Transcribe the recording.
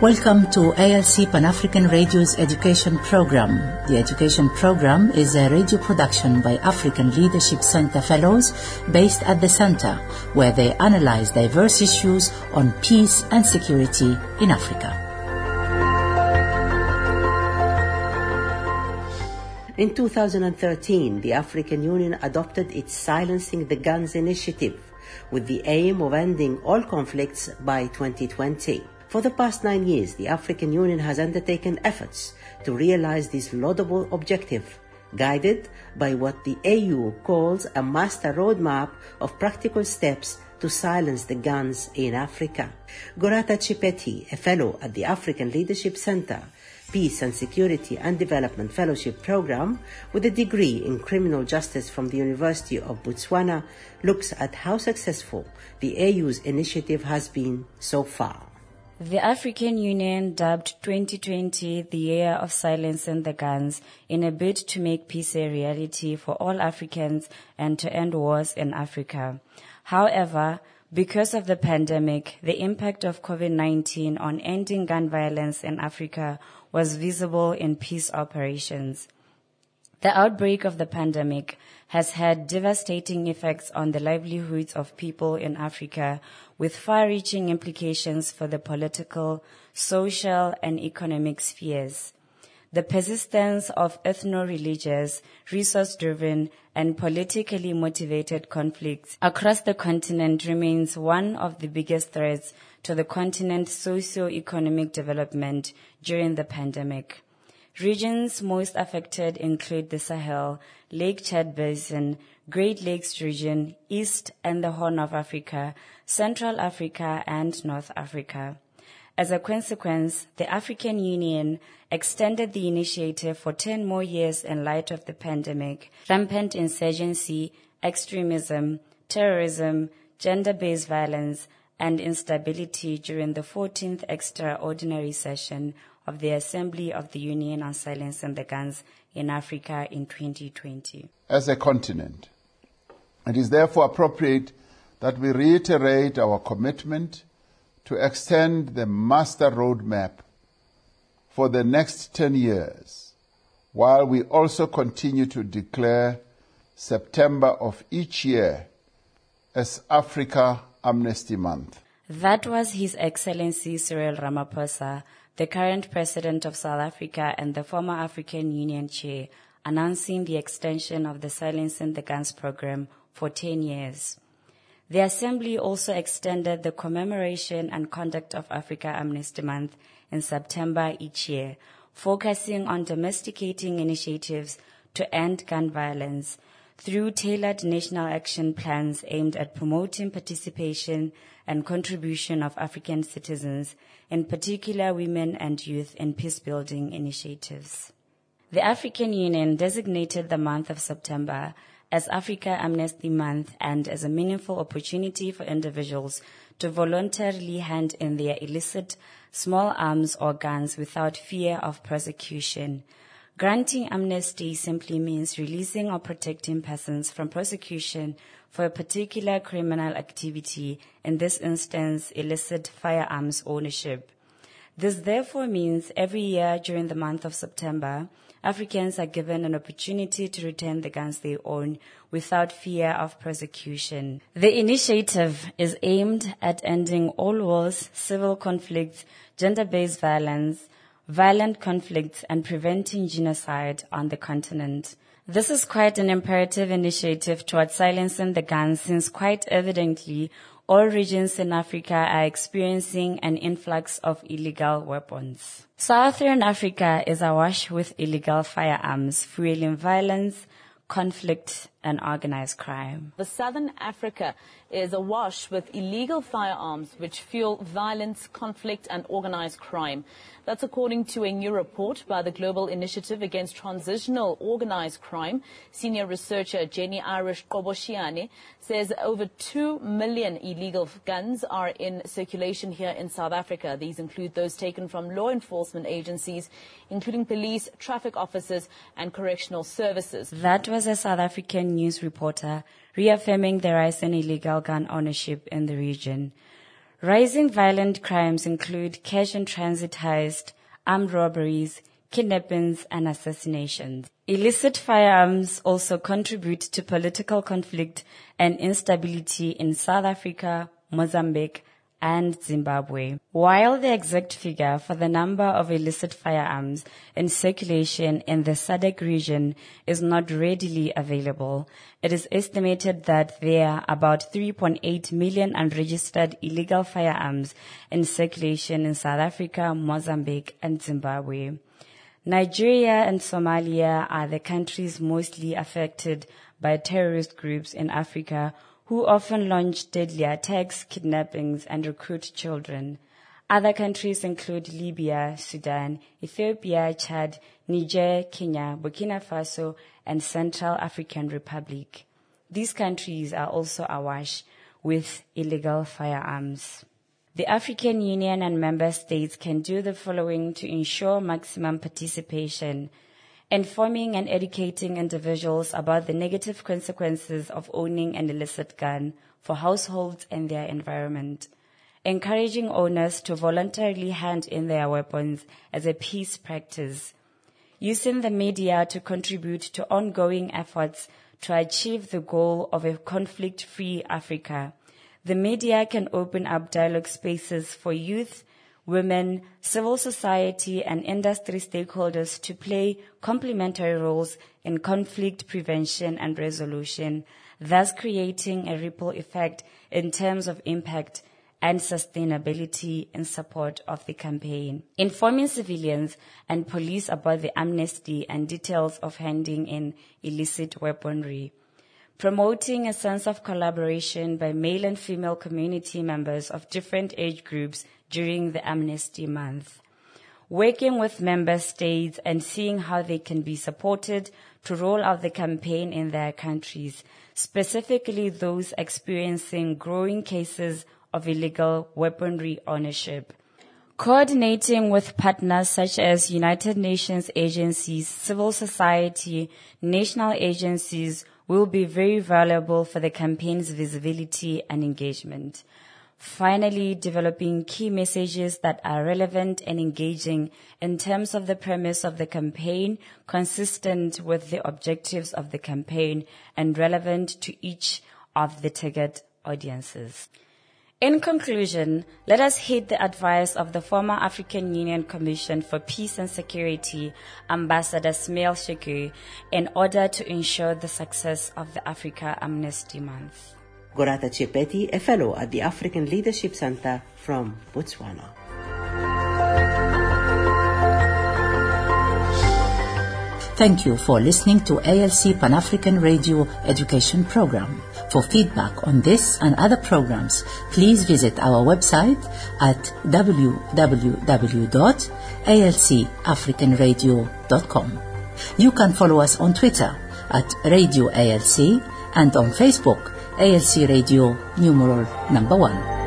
Welcome to ALC Pan African Radio's education program. The education program is a radio production by African Leadership Center Fellows based at the center, where they analyze diverse issues on peace and security in Africa. In 2013, the African Union adopted its Silencing the Guns initiative with the aim of ending all conflicts by 2020. For the past nine years, the African Union has undertaken efforts to realize this laudable objective, guided by what the AU calls a master roadmap of practical steps to silence the guns in Africa. Gorata Chipeti, a fellow at the African Leadership Center, Peace and Security and Development Fellowship Program with a degree in criminal justice from the University of Botswana, looks at how successful the AU's initiative has been so far. The African Union dubbed 2020 the year of silencing the guns in a bid to make peace a reality for all Africans and to end wars in Africa. However, because of the pandemic, the impact of COVID-19 on ending gun violence in Africa was visible in peace operations. The outbreak of the pandemic has had devastating effects on the livelihoods of people in Africa with far-reaching implications for the political, social, and economic spheres. The persistence of ethno-religious, resource-driven, and politically motivated conflicts across the continent remains one of the biggest threats to the continent's socio-economic development during the pandemic. Regions most affected include the Sahel, Lake Chad Basin, Great Lakes region, East and the Horn of Africa, Central Africa, and North Africa. As a consequence, the African Union extended the initiative for 10 more years in light of the pandemic, rampant insurgency, extremism, terrorism, gender-based violence, and instability during the 14th extraordinary session of the Assembly of the Union on Silencing the Guns in Africa in 2020. As a continent, it is therefore appropriate that we reiterate our commitment to extend the master roadmap for the next 10 years, while we also continue to declare September of each year as Africa Amnesty Month. That was His Excellency Cyril Ramaphosa, the current President of South Africa and the former African Union Chair, announcing the extension of the Silencing the Guns program for 10 years. The Assembly also extended the commemoration and conduct of Africa Amnesty Month in September each year, focusing on domesticating initiatives to end gun violence through tailored national action plans aimed at promoting participation and contribution of African citizens, in particular women and youth, in peace-building initiatives. The African Union designated the month of September as Africa Amnesty Month and as a meaningful opportunity for individuals to voluntarily hand in their illicit small arms or guns without fear of prosecution. Granting amnesty simply means releasing or protecting persons from prosecution for a particular criminal activity, in this instance, illicit firearms ownership. This therefore means every year during the month of September, Africans are given an opportunity to return the guns they own without fear of prosecution. The initiative is aimed at ending all wars, civil conflicts, gender-based violence, violent conflicts, and preventing genocide on the continent. This is quite an imperative initiative towards silencing the guns since quite evidently all regions in Africa are experiencing an influx of illegal weapons. Southern Africa is awash with illegal firearms, fueling violence, conflict, and organized crime. The Southern Africa is awash with illegal firearms which fuel violence, conflict, and organized crime. That's according to a new report by the Global Initiative Against Transnational Organized Crime. Senior researcher Jenny Irish Qhobosheane says over 2 million illegal guns are in circulation here in South Africa. These include those taken from law enforcement agencies, including police, traffic officers, and correctional services. That was a South African news reporter reaffirming the rise in illegal gun ownership in the region. Rising violent crimes include cash and transit heist, armed robberies, kidnappings, and assassinations. Illicit firearms also contribute to political conflict and instability in South Africa, Mozambique, and Zimbabwe. While the exact figure for the number of illicit firearms in circulation in the SADC region is not readily available, it is estimated that there are about 3.8 million unregistered illegal firearms in circulation in South Africa, Mozambique, and Zimbabwe. Nigeria and Somalia are the countries mostly affected by terrorist groups in Africa who often launch deadly attacks, kidnappings, and recruit children. Other countries include Libya, Sudan, Ethiopia, Chad, Niger, Kenya, Burkina Faso, and Central African Republic. These countries are also awash with illegal firearms. The African Union and member states can do the following to ensure maximum participation informing and educating individuals about the negative consequences of owning an illicit gun for households and their environment, encouraging owners to voluntarily hand in their weapons as a peace practice, using the media to contribute to ongoing efforts to achieve the goal of a conflict-free Africa. The media can open up dialogue spaces for youth, women, civil society, and industry stakeholders to play complementary roles in conflict prevention and resolution, thus creating a ripple effect in terms of impact and sustainability in support of the campaign. Informing civilians and police about the amnesty and details of handing in illicit weaponry promoting a sense of collaboration by male and female community members of different age groups during the amnesty month. Working with member states and seeing how they can be supported to roll out the campaign in their countries, specifically those experiencing growing cases of illegal weaponry ownership. Coordinating with partners such as United Nations agencies, civil society, national agencies, will be very valuable for the campaign's visibility and engagement. Finally, developing key messages that are relevant and engaging in terms of the premise of the campaign, consistent with the objectives of the campaign, and relevant to each of the target audiences. In conclusion, let us heed the advice of the former African Union Commission for Peace and Security, Ambassador Smail Chergui, in order to ensure the success of the Africa Amnesty Month. Gorata Chepeti, a fellow at the African Leadership Center from Botswana. Thank you for listening to ALC Pan African Radio Education Program. For feedback on this and other programs, please visit our website at www.alcafricanradio.com. You can follow us on Twitter at Radio ALC and on Facebook, ALC Radio numeral number one.